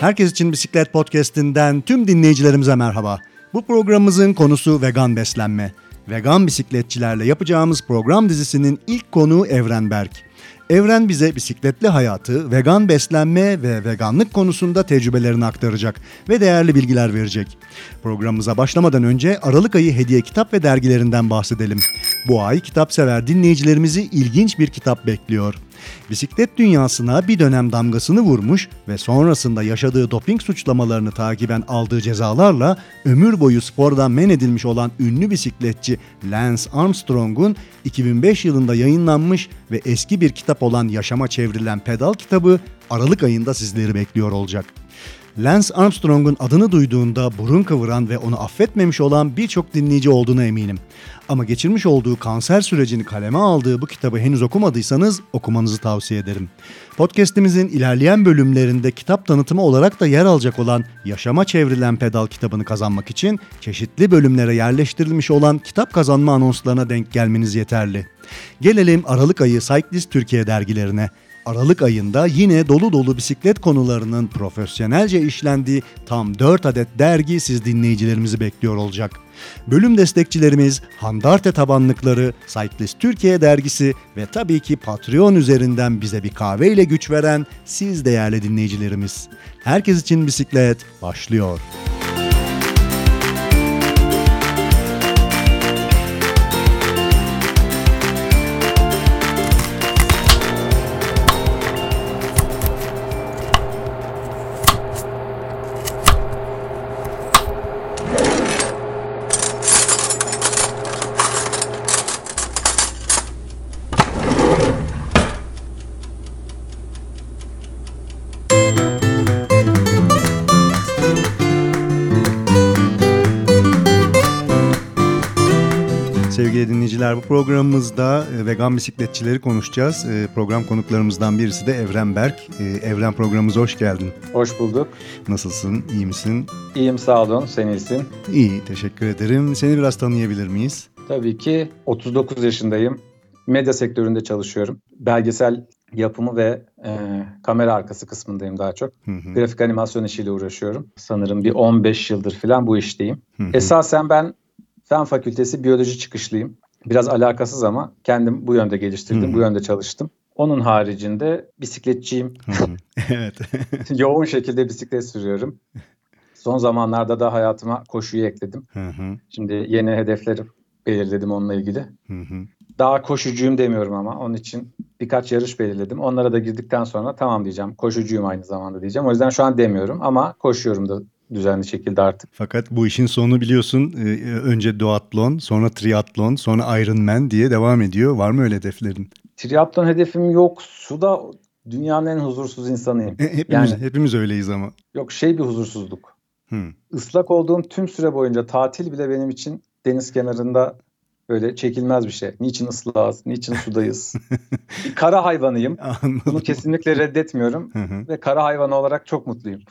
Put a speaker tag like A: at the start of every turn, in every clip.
A: Herkes için Bisiklet Podcast'inden tüm dinleyicilerimize merhaba. Bu programımızın konusu vegan beslenme. Vegan bisikletçilerle yapacağımız program dizisinin ilk konuğu Evren Berk. Evren bize bisikletli hayatı, vegan beslenme ve veganlık konusunda tecrübelerini aktaracak ve değerli bilgiler verecek. Programımıza başlamadan önce Aralık ayı hediye kitap ve dergilerinden bahsedelim. Bu ay kitap sever dinleyicilerimizi ilginç bir kitap bekliyor. Bisiklet dünyasına bir dönem damgasını vurmuş ve sonrasında yaşadığı doping suçlamalarını takiben aldığı cezalarla ömür boyu spordan men edilmiş olan ünlü bisikletçi Lance Armstrong'un 2005 yılında yayınlanmış ve eski bir kitap olan Yaşama Çevrilen Pedal kitabı Aralık ayında sizleri bekliyor olacak. Lance Armstrong'un adını duyduğunda burun kıvıran ve onu affetmemiş olan birçok dinleyici olduğuna eminim. Ama geçirmiş olduğu kanser sürecini kaleme aldığı bu kitabı henüz okumadıysanız okumanızı tavsiye ederim. Podcast'imizin ilerleyen bölümlerinde kitap tanıtımı olarak da yer alacak olan Yaşama Çevrilen Pedal kitabını kazanmak için çeşitli bölümlere yerleştirilmiş olan kitap kazanma anonslarına denk gelmeniz yeterli. Gelelim Aralık ayı Cyclist Türkiye dergilerine. Aralık ayında yine dolu dolu bisiklet konularının profesyonelce işlendiği tam 4 adet dergi siz dinleyicilerimizi bekliyor olacak. Bölüm destekçilerimiz Handarte tabanlıkları, Cyclist Türkiye dergisi ve tabii ki Patreon üzerinden bize bir kahve ile güç veren siz değerli dinleyicilerimiz. Herkes için bisiklet başlıyor. Sevgili dinleyiciler bu programımızda e, vegan bisikletçileri konuşacağız. E, program konuklarımızdan birisi de Evren Berk. E, Evren programımıza hoş geldin.
B: Hoş bulduk.
A: Nasılsın? İyi misin?
B: İyiyim sağ olun. Sen iyisin.
A: İyi teşekkür ederim. Seni biraz tanıyabilir miyiz?
B: Tabii ki 39 yaşındayım. Medya sektöründe çalışıyorum. Belgesel yapımı ve e, kamera arkası kısmındayım daha çok.
A: Hı hı.
B: Grafik animasyon işiyle uğraşıyorum. Sanırım bir 15 yıldır falan bu işteyim.
A: Hı hı.
B: Esasen ben Fen Fakültesi biyoloji çıkışlıyım. Biraz alakasız ama kendim bu yönde geliştirdim,
A: Hı.
B: bu yönde çalıştım. Onun haricinde bisikletçiyim.
A: Evet.
B: Yoğun şekilde bisiklet sürüyorum. Son zamanlarda da hayatıma koşuyu ekledim. Şimdi yeni hedefleri belirledim onunla ilgili. Daha koşucuyum demiyorum ama onun için birkaç yarış belirledim. Onlara da girdikten sonra tamam diyeceğim. Koşucuyum aynı zamanda diyeceğim. O yüzden şu an demiyorum ama koşuyorum da düzenli şekilde artık.
A: Fakat bu işin sonu biliyorsun e, önce duatlon, sonra triatlon, sonra Ironman diye devam ediyor. Var mı öyle hedeflerin?
B: Triatlon hedefim yok. Suda dünyanın en huzursuz insanıyım.
A: E, Hepimiz,
B: Yani-
A: hepimiz öyleyiz ama.
B: Yok şey bir huzursuzluk.
A: Hı.
B: Islak olduğum tüm süre boyunca tatil bile benim için deniz kenarında böyle çekilmez bir şey. Niçin ıslahız? Niçin sudayız? bir kara hayvanıyım.
A: Anladım.
B: Bunu kesinlikle reddetmiyorum.
A: Hı hı.
B: Ve kara hayvanı olarak çok mutluyum.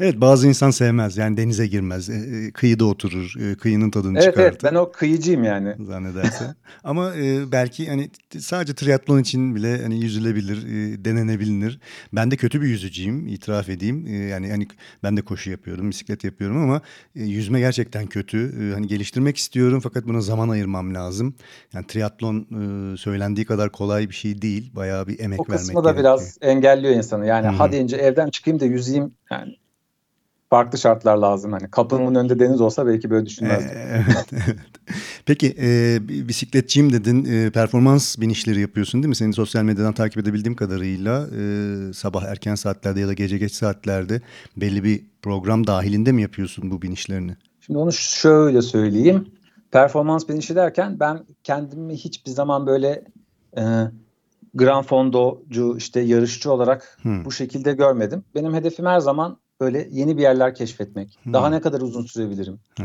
A: Evet bazı insan sevmez yani denize girmez e, e, kıyıda oturur e, kıyının tadını
B: Evet
A: çıkartır
B: evet ben o kıyıcıyım yani.
A: zannederse ama e, belki hani sadece triatlon için bile hani yüzülebilir e, denenebilir ben de kötü bir yüzücüyüm itiraf edeyim E, yani hani ben de koşu yapıyorum bisiklet yapıyorum ama e, yüzme gerçekten kötü E, hani geliştirmek istiyorum fakat buna zaman ayırmam lazım yani triatlon e, söylendiği kadar kolay bir şey değil bayağı bir emek
B: O
A: vermek
B: kısmı da
A: gerekiyor.
B: biraz engelliyor insanı. Yani
A: Hı hı.
B: hadi ince evden çıkayım da yüzeyim. Yani farklı şartlar lazım. Hani kapımın önünde deniz olsa belki böyle düşünmezdim.
A: Ee, Evet, evet. Peki e, bi- bisikletçiyim dedin. E, performans binişleri yapıyorsun değil mi? Seni sosyal medyadan takip edebildiğim kadarıyla e, sabah erken saatlerde ya da gece geç saatlerde belli bir program dahilinde mi yapıyorsun bu binişlerini?
B: Şimdi onu şöyle söyleyeyim. Performans binişi derken ben kendimi hiçbir zaman böyle e, Gran Fondo'cu işte yarışçı olarak
A: Hı.
B: bu şekilde görmedim. Benim hedefim her zaman böyle yeni bir yerler keşfetmek.
A: Hı.
B: Daha ne kadar uzun sürebilirim?
A: Hı,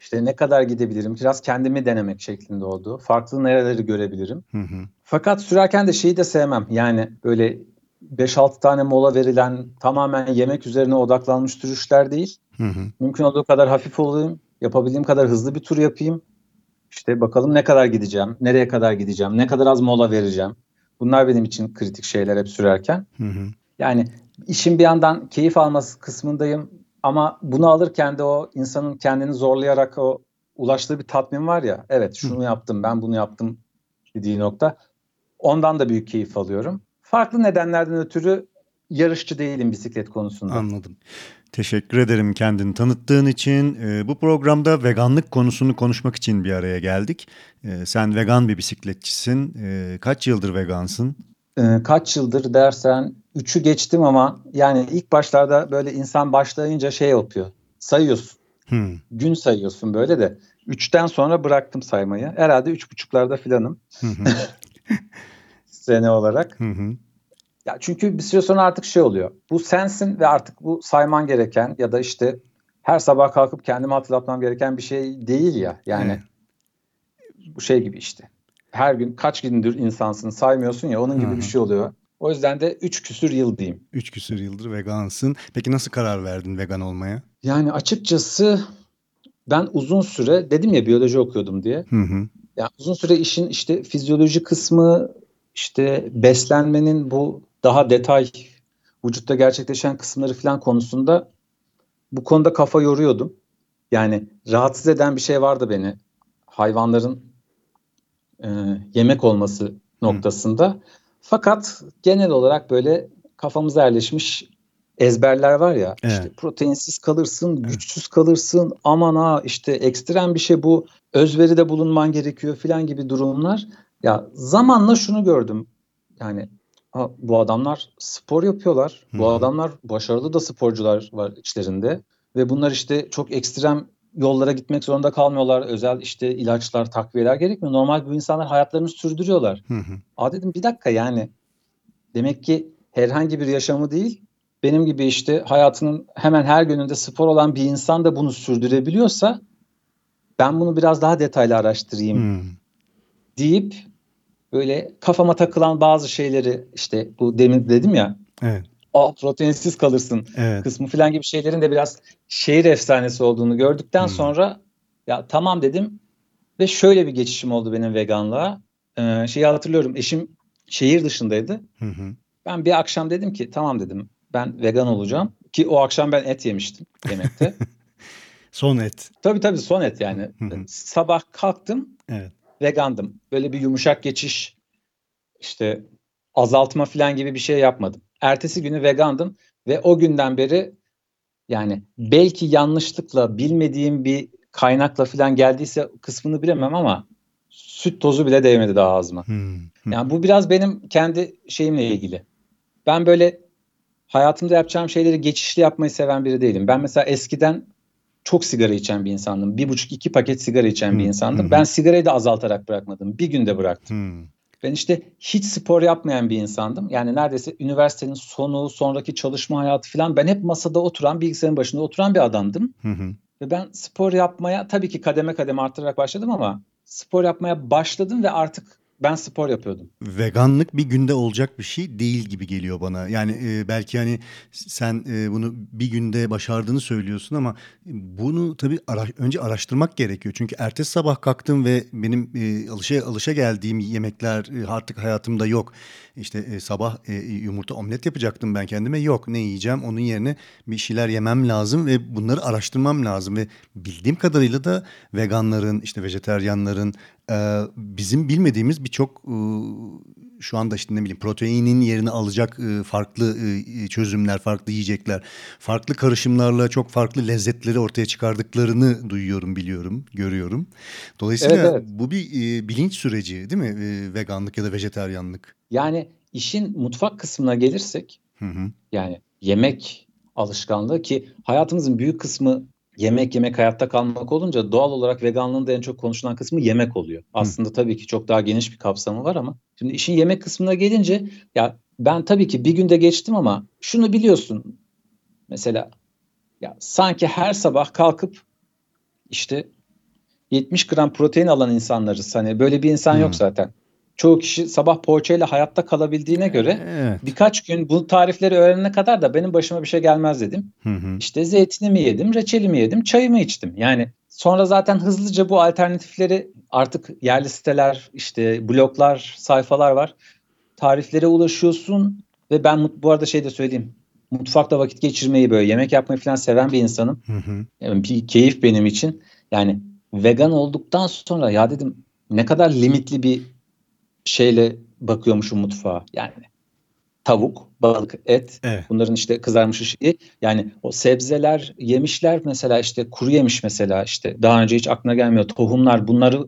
B: İşte ne kadar gidebilirim? Biraz kendimi denemek şeklinde oldu. Farklı nereleri görebilirim?
A: hı,
B: Fakat sürerken de şeyi de sevmem. Yani böyle 5-6 tane mola verilen tamamen yemek üzerine odaklanmış sürüşler değil.
A: hı hı.
B: Mümkün olduğu kadar hafif olayım. Yapabildiğim kadar hızlı bir tur yapayım. İşte bakalım ne kadar gideceğim, nereye kadar gideceğim, ne kadar az mola vereceğim. Bunlar benim için kritik şeyler hep sürerken.
A: Hı hı.
B: Yani işin bir yandan keyif alması kısmındayım ama bunu alırken de o insanın kendini zorlayarak o ulaştığı bir tatmin var ya. Evet şunu yaptım ben bunu yaptım dediği nokta. Ondan da büyük keyif alıyorum. Farklı nedenlerden ötürü yarışçı değilim bisiklet konusunda.
A: Anladım. Teşekkür ederim kendini tanıttığın için. Ee, bu programda veganlık konusunu konuşmak için bir araya geldik. Ee, sen vegan bir bisikletçisin. Ee, kaç yıldır vegansın?
B: Kaç yıldır dersen 3'ü geçtim ama yani ilk başlarda böyle insan başlayınca şey yapıyor. Sayıyorsun. Hmm. Gün sayıyorsun böyle de. Üçten sonra bıraktım saymayı. Herhalde üç buçuklarda filanım. Sene olarak. Ya çünkü bir süre sonra artık şey oluyor. Bu sensin ve artık bu sayman gereken ya da işte her sabah kalkıp kendime hatırlatmam gereken bir şey değil ya. Yani evet. bu şey gibi işte. Her gün kaç gündür insansın saymıyorsun ya onun gibi Hı-hı. bir şey oluyor. O yüzden de 3 küsür yıl diyeyim.
A: 3 küsür yıldır vegansın. Peki nasıl karar verdin vegan olmaya?
B: Yani açıkçası ben uzun süre dedim ya biyoloji okuyordum diye. Hı hı. Yani uzun süre işin işte fizyoloji kısmı, işte beslenmenin bu daha detay vücutta gerçekleşen kısımları falan konusunda bu konuda kafa yoruyordum. Yani rahatsız eden bir şey vardı beni. Hayvanların e, yemek olması noktasında. Hı. Fakat genel olarak böyle kafamıza yerleşmiş ezberler var ya evet. işte proteinsiz kalırsın, evet. güçsüz kalırsın, aman ha işte ekstrem bir şey bu, özveride bulunman gerekiyor filan gibi durumlar. Ya zamanla şunu gördüm. Yani ha, bu adamlar spor yapıyorlar. Hı-hı. Bu adamlar başarılı da sporcular var içlerinde ve bunlar işte çok ekstrem yollara gitmek zorunda kalmıyorlar. Özel işte ilaçlar, takviyeler gerekmiyor. Normal bu insanlar hayatlarını sürdürüyorlar. Hı hı. Aa dedim bir dakika yani demek ki herhangi bir yaşamı değil benim gibi işte hayatının hemen her gününde spor olan bir insan da bunu sürdürebiliyorsa ben bunu biraz daha detaylı araştırayım hmm. deyip böyle kafama takılan bazı şeyleri işte bu demin dedim ya evet. Aa, proteinsiz kalırsın evet. kısmı falan gibi şeylerin de biraz şehir efsanesi olduğunu gördükten hmm. sonra ya tamam dedim ve şöyle bir geçişim oldu benim veganlığa. Ee, şeyi hatırlıyorum eşim şehir dışındaydı. Hı hı. Ben bir akşam dedim ki tamam dedim ben vegan olacağım. Ki o akşam ben et yemiştim yemekte.
A: son et.
B: Tabii tabii son et yani. Sabah kalktım evet. Vegandım. Böyle bir yumuşak geçiş işte azaltma falan gibi bir şey yapmadım. Ertesi günü vegandım ve o günden beri yani belki yanlışlıkla bilmediğim bir kaynakla falan geldiyse kısmını bilemem ama süt tozu bile değmedi daha ağzıma. Hmm. Yani bu biraz benim kendi şeyimle ilgili. Ben böyle hayatımda yapacağım şeyleri geçişli yapmayı seven biri değilim. Ben mesela eskiden çok sigara içen bir insandım. Bir buçuk iki paket sigara içen hmm. bir insandım. Hmm. Ben sigarayı da azaltarak bırakmadım. Bir günde bıraktım. Hmm. Ben işte hiç spor yapmayan bir insandım. Yani neredeyse üniversitenin sonu, sonraki çalışma hayatı falan ben hep masada oturan, bilgisayarın başında oturan bir adamdım. Hı Ve ben spor yapmaya tabii ki kademe kademe arttırarak başladım ama spor yapmaya başladım ve artık ben spor yapıyordum.
A: Veganlık bir günde olacak bir şey değil gibi geliyor bana. Yani e, belki hani sen e, bunu bir günde başardığını söylüyorsun ama bunu tabii ara, önce araştırmak gerekiyor. Çünkü ertesi sabah kalktım ve benim e, alışa alışa geldiğim yemekler e, artık hayatımda yok. İşte e, sabah e, yumurta omlet yapacaktım ben kendime. Yok ne yiyeceğim? Onun yerine bir şeyler yemem lazım ve bunları araştırmam lazım ve bildiğim kadarıyla da veganların, işte vejeteryanların e, bizim bilmediğimiz birçok e, şu anda işte ne bileyim proteinin yerini alacak e, farklı e, çözümler, farklı yiyecekler, farklı karışımlarla çok farklı lezzetleri ortaya çıkardıklarını duyuyorum, biliyorum, görüyorum. Dolayısıyla evet, evet. bu bir e, bilinç süreci değil mi? E, veganlık ya da vejeteryanlık.
B: Yani işin mutfak kısmına gelirsek hı hı. yani yemek alışkanlığı ki hayatımızın büyük kısmı yemek yemek hayatta kalmak olunca doğal olarak veganlığın da en çok konuşulan kısmı yemek oluyor. Aslında hı. tabii ki çok daha geniş bir kapsamı var ama şimdi işin yemek kısmına gelince ya ben tabii ki bir günde geçtim ama şunu biliyorsun mesela ya sanki her sabah kalkıp işte 70 gram protein alan insanlarız. Hani böyle bir insan hmm. yok zaten çoğu kişi sabah poğaçayla hayatta kalabildiğine göre evet. birkaç gün bu tarifleri öğrenene kadar da benim başıma bir şey gelmez dedim. Hı hı. İşte zeytinimi yedim, reçelimi yedim, çayımı içtim. Yani sonra zaten hızlıca bu alternatifleri artık yerli siteler, işte bloglar, sayfalar var. Tariflere ulaşıyorsun ve ben bu arada şey de söyleyeyim. mutfakta vakit geçirmeyi böyle yemek yapmayı falan seven bir insanım. Hı hı. Yani bir keyif benim için. Yani vegan olduktan sonra ya dedim ne kadar limitli bir şeyle bakıyormuşum mutfağa. Yani tavuk, balık, et evet. bunların işte kızarmış şeyi yani o sebzeler yemişler mesela işte kuru yemiş mesela işte daha önce hiç aklına gelmiyor tohumlar bunları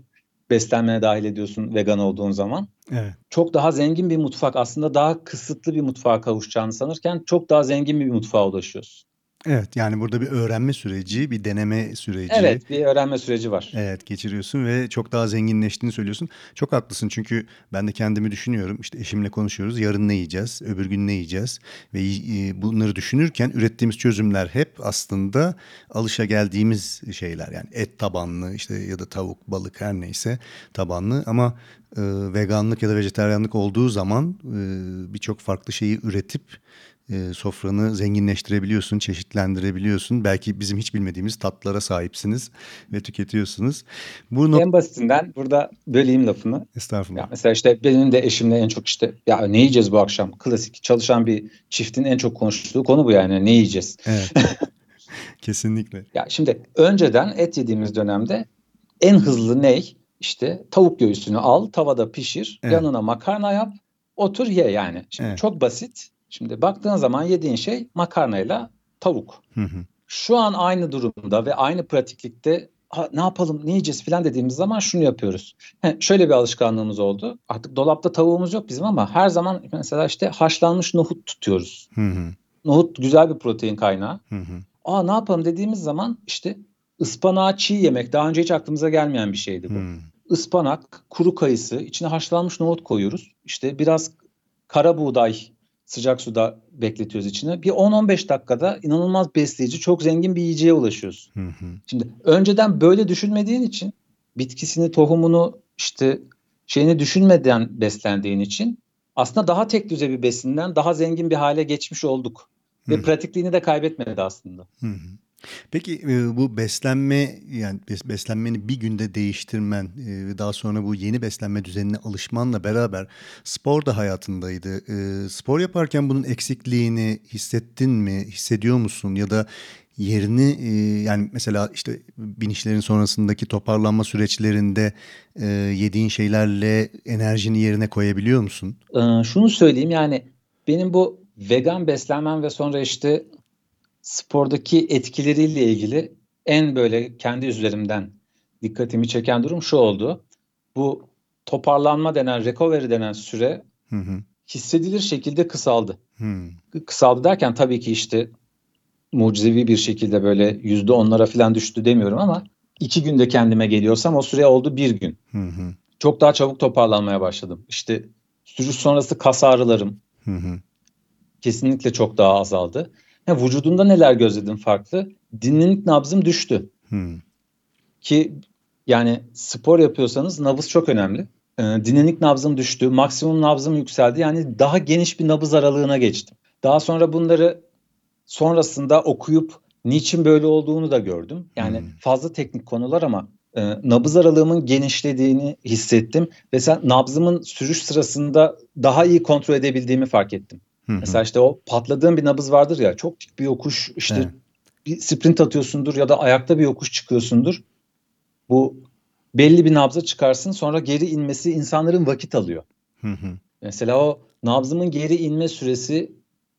B: beslenmeye dahil ediyorsun vegan olduğun zaman. Evet. Çok daha zengin bir mutfak aslında daha kısıtlı bir mutfağa kavuşacağını sanırken çok daha zengin bir mutfağa ulaşıyorsun.
A: Evet, yani burada bir öğrenme süreci, bir deneme süreci.
B: Evet, bir öğrenme süreci var.
A: Evet, geçiriyorsun ve çok daha zenginleştiğini söylüyorsun. Çok haklısın çünkü ben de kendimi düşünüyorum. İşte eşimle konuşuyoruz. Yarın ne yiyeceğiz, öbür gün ne yiyeceğiz? Ve e, bunları düşünürken ürettiğimiz çözümler hep aslında alışa geldiğimiz şeyler. Yani et tabanlı işte ya da tavuk, balık her neyse tabanlı ama e, veganlık ya da vejeteryanlık olduğu zaman e, birçok farklı şeyi üretip e, sofranı zenginleştirebiliyorsun, çeşitlendirebiliyorsun. Belki bizim hiç bilmediğimiz tatlara sahipsiniz ve tüketiyorsunuz.
B: Bu en basitinden burada böleyim lafını.
A: Estağfurullah.
B: Ya mesela işte benim de eşimle en çok işte ya ne yiyeceğiz bu akşam? Klasik çalışan bir çiftin en çok konuştuğu konu bu yani ne yiyeceğiz?
A: Evet. Kesinlikle.
B: Ya şimdi önceden et yediğimiz dönemde en hızlı ney? İşte tavuk göğsünü al, tavada pişir, evet. yanına makarna yap, otur ye yani. Şimdi evet. çok basit Şimdi baktığın zaman yediğin şey makarnayla tavuk. Hı hı. Şu an aynı durumda ve aynı pratiklikte ne yapalım ne yiyeceğiz falan dediğimiz zaman şunu yapıyoruz. He, şöyle bir alışkanlığımız oldu. Artık dolapta tavuğumuz yok bizim ama her zaman mesela işte haşlanmış nohut tutuyoruz. Hı hı. Nohut güzel bir protein kaynağı. Hı hı. Aa ne yapalım dediğimiz zaman işte ıspanağı çiğ yemek daha önce hiç aklımıza gelmeyen bir şeydi bu. Hmm. Ispanak, kuru kayısı, içine haşlanmış nohut koyuyoruz. İşte biraz kara buğday sıcak suda bekletiyoruz içine. Bir 10-15 dakikada inanılmaz besleyici, çok zengin bir yiyeceğe ulaşıyoruz. Hı hı. Şimdi önceden böyle düşünmediğin için bitkisini, tohumunu işte şeyini düşünmeden beslendiğin için aslında daha tek düze bir besinden daha zengin bir hale geçmiş olduk. Hı. Ve pratikliğini de kaybetmedi aslında. Hı hı.
A: Peki e, bu beslenme yani beslenmeni bir günde değiştirmen e, ve daha sonra bu yeni beslenme düzenine alışmanla beraber spor da hayatındaydı. E, spor yaparken bunun eksikliğini hissettin mi, hissediyor musun ya da yerini yani mesela işte binişlerin sonrasındaki toparlanma süreçlerinde yediğin şeylerle enerjini yerine koyabiliyor musun?
B: Şunu söyleyeyim yani benim bu vegan beslenmem ve sonra işte spordaki etkileriyle ilgili en böyle kendi üzerimden dikkatimi çeken durum şu oldu. Bu toparlanma denen, recovery denen süre hı hı. hissedilir şekilde kısaldı. Hı. Kısaldı derken tabii ki işte mucizevi bir şekilde böyle yüzde onlara falan düştü demiyorum ama iki günde kendime geliyorsam o süre oldu bir gün. Hı hı. Çok daha çabuk toparlanmaya başladım. İşte sürüş sonrası kas ağrılarım hı hı. kesinlikle çok daha azaldı. Ha, vücudunda neler gözledin farklı? Dinamik nabzım düştü. Hmm. Ki yani spor yapıyorsanız nabız çok önemli. Ee, dinamik nabzım düştü, maksimum nabzım yükseldi. Yani daha geniş bir nabız aralığına geçtim. Daha sonra bunları sonrasında okuyup niçin böyle olduğunu da gördüm. Yani hmm. fazla teknik konular ama e, nabız aralığımın genişlediğini hissettim ve sen nabzımın sürüş sırasında daha iyi kontrol edebildiğimi fark ettim. Hı hı. Mesela işte o patladığın bir nabız vardır ya çok dik bir yokuş işte evet. bir sprint atıyorsundur ya da ayakta bir yokuş çıkıyorsundur. Bu belli bir nabza çıkarsın sonra geri inmesi insanların vakit alıyor. Hı hı. Mesela o nabzımın geri inme süresi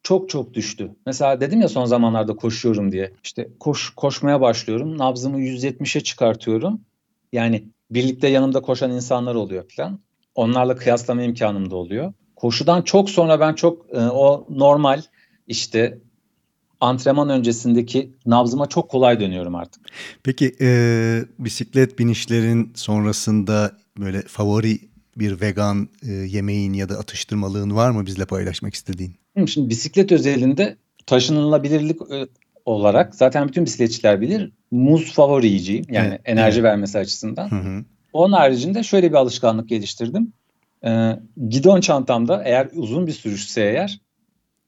B: çok çok düştü. Mesela dedim ya son zamanlarda koşuyorum diye. İşte koş koşmaya başlıyorum. Nabzımı 170'e çıkartıyorum. Yani birlikte yanımda koşan insanlar oluyor falan. Onlarla kıyaslama imkanım da oluyor. Koşudan çok sonra ben çok e, o normal işte antrenman öncesindeki nabzıma çok kolay dönüyorum artık.
A: Peki e, bisiklet binişlerin sonrasında böyle favori bir vegan e, yemeğin ya da atıştırmalığın var mı bizle paylaşmak istediğin?
B: Şimdi bisiklet özelinde taşınılabilirlik e, olarak zaten bütün bisikletçiler bilir muz favori yiyeceğim yani evet, enerji evet. vermesi açısından. Hı hı. Onun haricinde şöyle bir alışkanlık geliştirdim. Ee, gidon çantamda eğer uzun bir sürüşse eğer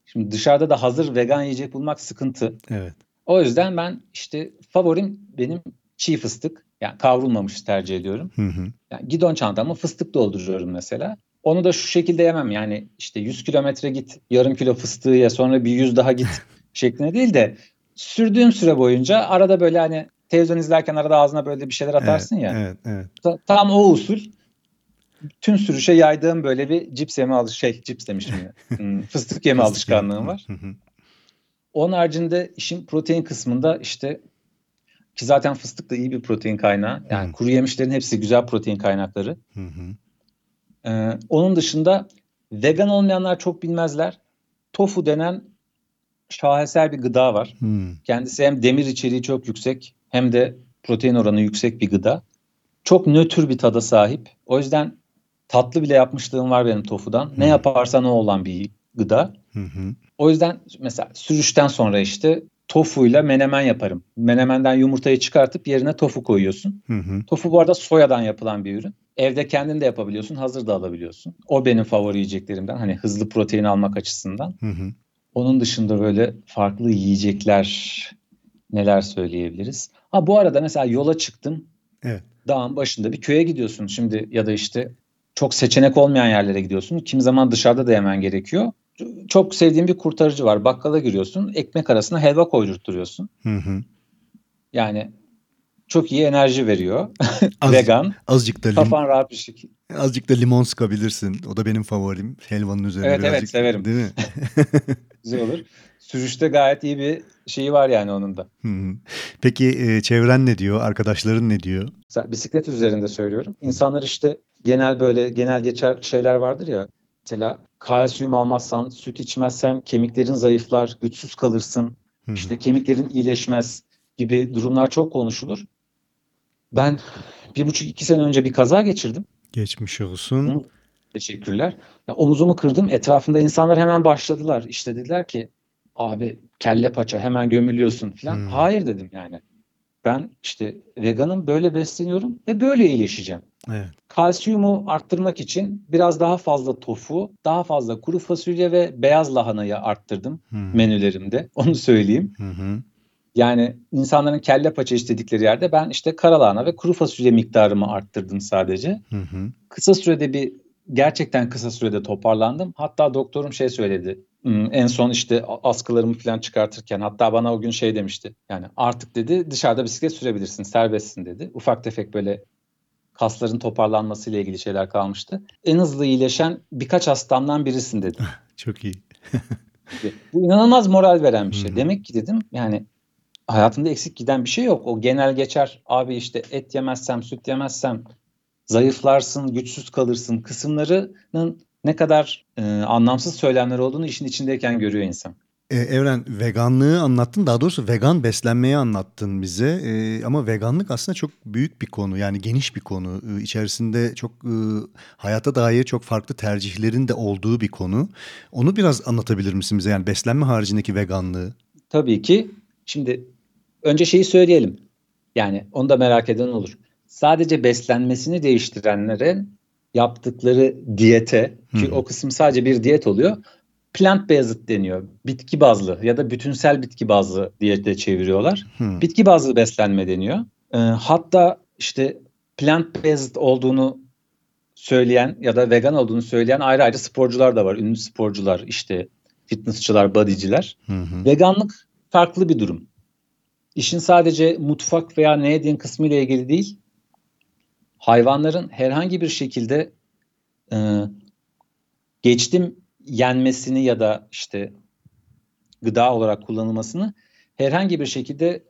B: şimdi dışarıda da hazır vegan yiyecek bulmak sıkıntı.
A: Evet.
B: O yüzden ben işte favorim benim çiğ fıstık. Yani kavrulmamış tercih ediyorum. Hı hı. Yani gidon çantamı fıstık dolduruyorum mesela. Onu da şu şekilde yemem yani işte 100 kilometre git yarım kilo fıstığı ye sonra bir 100 daha git şeklinde değil de sürdüğüm süre boyunca arada böyle hani televizyon izlerken arada ağzına böyle bir şeyler atarsın
A: evet,
B: ya.
A: Evet, evet.
B: Ta, tam o usul tüm sürüşe yaydığım böyle bir cips yeme alış şey cips demiştim ya. Hmm, fıstık yeme alışkanlığım var. Onun haricinde işin protein kısmında işte ki zaten fıstık da iyi bir protein kaynağı. Yani kuru yemişlerin hepsi güzel protein kaynakları. Ee, onun dışında vegan olmayanlar çok bilmezler. Tofu denen şaheser bir gıda var. Kendisi hem demir içeriği çok yüksek hem de protein oranı yüksek bir gıda. Çok nötr bir tada sahip. O yüzden tatlı bile yapmışlığım var benim tofudan. Ne yaparsan o olan bir gıda. O yüzden mesela sürüşten sonra işte tofuyla menemen yaparım. Menemenden yumurtayı çıkartıp yerine tofu koyuyorsun. Tofu bu arada soyadan yapılan bir ürün. Evde kendin de yapabiliyorsun, hazır da alabiliyorsun. O benim favori yiyeceklerimden. Hani hızlı protein almak açısından. Onun dışında böyle farklı yiyecekler neler söyleyebiliriz? Ha bu arada mesela yola çıktım.
A: Evet.
B: Dağın başında bir köye gidiyorsun şimdi ya da işte çok seçenek olmayan yerlere gidiyorsun. Kimi zaman dışarıda da yemen gerekiyor. Çok sevdiğim bir kurtarıcı var. Bakkala giriyorsun. Ekmek arasına helva koydurtturuyorsun.
A: Hı hı.
B: Yani çok iyi enerji veriyor.
A: Az,
B: Vegan.
A: Azıcık da lim,
B: Kafan rahat bir şekilde.
A: azıcık da limon sıkabilirsin. O da benim favorim. Helvanın üzerine
B: Evet, evet,
A: birazcık.
B: severim.
A: Değil mi?
B: Güzel olur. Sürüşte gayet iyi bir şeyi var yani onun da.
A: Hı hı. Peki e, çevren ne diyor? Arkadaşların ne diyor?
B: Mesela bisiklet üzerinde söylüyorum. İnsanlar işte genel böyle genel geçer şeyler vardır ya. Mesela kalsiyum almazsan, süt içmezsen kemiklerin zayıflar, güçsüz kalırsın.
A: Hı hı.
B: işte kemiklerin iyileşmez gibi durumlar çok konuşulur. Ben bir buçuk iki sene önce bir kaza geçirdim.
A: Geçmiş olsun.
B: Hı. Teşekkürler. Ya, omuzumu kırdım. Etrafında insanlar hemen başladılar. İşte dediler ki abi kelle paça hemen gömülüyorsun falan.
A: Hmm.
B: Hayır dedim yani. Ben işte veganım böyle besleniyorum ve böyle iyileşeceğim.
A: Evet.
B: Kalsiyumu arttırmak için biraz daha fazla tofu, daha fazla kuru fasulye ve beyaz lahanayı arttırdım
A: Hı.
B: menülerimde. Onu söyleyeyim.
A: Hı hı.
B: Yani insanların kelle paça istedikleri yerde ben işte karalahana ve kuru fasulye miktarımı arttırdım sadece.
A: Hı hı.
B: Kısa sürede bir gerçekten kısa sürede toparlandım. Hatta doktorum şey söyledi. "Hmm, En son işte askılarımı falan çıkartırken hatta bana o gün şey demişti. Yani artık dedi dışarıda bisiklet sürebilirsin, serbestsin dedi. Ufak tefek böyle kasların toparlanması ile ilgili şeyler kalmıştı. En hızlı iyileşen birkaç hastamdan birisin dedi.
A: Çok iyi.
B: Bu inanılmaz moral veren bir şey. Demek ki dedim yani hayatımda eksik giden bir şey yok. O genel geçer abi işte et yemezsem, süt yemezsem zayıflarsın, güçsüz kalırsın kısımlarının ne kadar e, anlamsız söylemler olduğunu işin içindeyken görüyor insan.
A: E, Evren veganlığı anlattın. Daha doğrusu vegan beslenmeyi anlattın bize. E, ama veganlık aslında çok büyük bir konu. Yani geniş bir konu. E, içerisinde çok e, hayata dair çok farklı tercihlerin de olduğu bir konu. Onu biraz anlatabilir misin bize? Yani beslenme haricindeki veganlığı.
B: Tabii ki şimdi önce şeyi söyleyelim. Yani onu da merak eden olur. Sadece beslenmesini değiştirenlere yaptıkları diyete ki
A: Hı.
B: o kısım sadece bir diyet oluyor. Plant based deniyor. Bitki bazlı ya da bütünsel bitki bazlı diye de çeviriyorlar.
A: Hı.
B: Bitki bazlı beslenme deniyor. Ee, hatta işte plant based olduğunu söyleyen ya da vegan olduğunu söyleyen ayrı ayrı sporcular da var. Ünlü sporcular işte fitnessçılar, bodyciler.
A: Hı hı.
B: Veganlık farklı bir durum. İşin sadece mutfak veya ne yediğin kısmı ile ilgili değil. Hayvanların herhangi bir şekilde e, geçtim yenmesini ya da işte gıda olarak kullanılmasını herhangi bir şekilde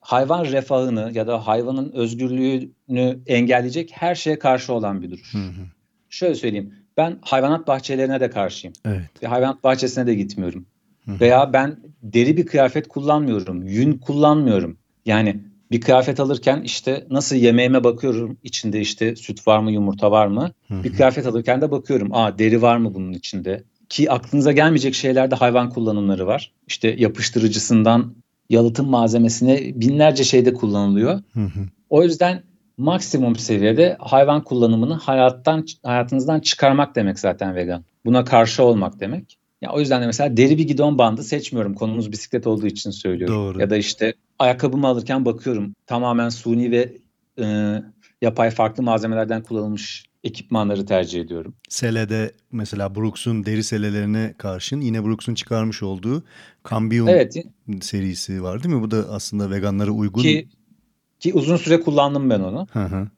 B: hayvan refahını ya da hayvanın özgürlüğünü engelleyecek her şeye karşı olan bir duruş.
A: Hı hı.
B: Şöyle söyleyeyim. Ben hayvanat bahçelerine de karşıyım.
A: Evet.
B: Bir hayvanat bahçesine de gitmiyorum.
A: Hı hı.
B: Veya ben deri bir kıyafet kullanmıyorum. Yün kullanmıyorum. Yani bir kıyafet alırken işte nasıl yemeğime bakıyorum. İçinde işte süt var mı, yumurta var mı?
A: Hı hı.
B: Bir kıyafet alırken de bakıyorum. Aa deri var mı bunun içinde? Ki aklınıza gelmeyecek şeylerde hayvan kullanımları var. İşte yapıştırıcısından yalıtım malzemesine binlerce şeyde kullanılıyor.
A: Hı hı.
B: O yüzden maksimum seviyede hayvan kullanımını hayattan hayatınızdan çıkarmak demek zaten vegan. Buna karşı olmak demek. Ya o yüzden de mesela deri bir gidon bandı seçmiyorum. Konumuz bisiklet olduğu için söylüyorum.
A: Doğru.
B: Ya da işte ayakkabımı alırken bakıyorum. Tamamen suni ve e, yapay farklı malzemelerden kullanılmış ekipmanları tercih ediyorum.
A: Selede mesela Brooks'un deri selelerine karşın yine Brooks'un çıkarmış olduğu Cambium
B: Evet.
A: serisi var değil mi? Bu da aslında veganlara uygun.
B: Ki, ki uzun süre kullandım ben onu.
A: Hı hı.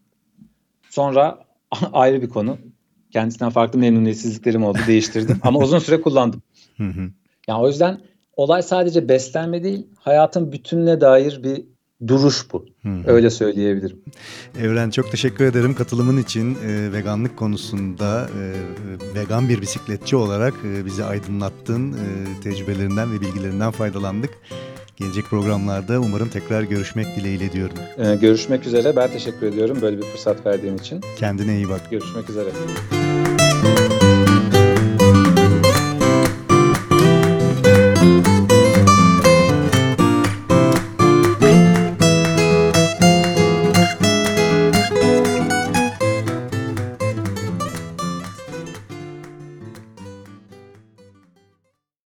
B: Sonra ayrı bir konu. Kendisinden farklı memnuniyetsizliklerim oldu. Değiştirdim. Ama uzun süre kullandım. Yani o yüzden olay sadece beslenme değil, hayatın bütününe dair bir duruş bu. Öyle söyleyebilirim.
A: Evren çok teşekkür ederim katılımın için e, veganlık konusunda e, vegan bir bisikletçi olarak e, bizi aydınlattın. E, tecrübelerinden ve bilgilerinden faydalandık. Gelecek programlarda umarım tekrar görüşmek dileğiyle diyorum.
B: Ee, görüşmek üzere. Ben teşekkür ediyorum böyle bir fırsat verdiğin için.
A: Kendine iyi bak.
B: Görüşmek üzere.